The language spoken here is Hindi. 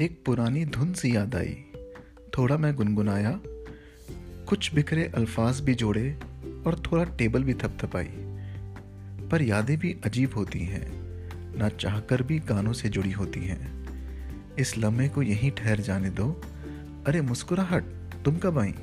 एक पुरानी धुन सी याद आई। थोड़ा मैं गुनगुनाया, कुछ बिखरे अल्फाज भी जोड़े और थोड़ा टेबल भी थपथपाई। पर यादें भी अजीब होती हैं, ना चाहकर भी गानों से जुड़ी होती हैं। इस लम्हे को यहीं ठहर जाने दो। अरे मुस्कुराहट, तुम कब आई?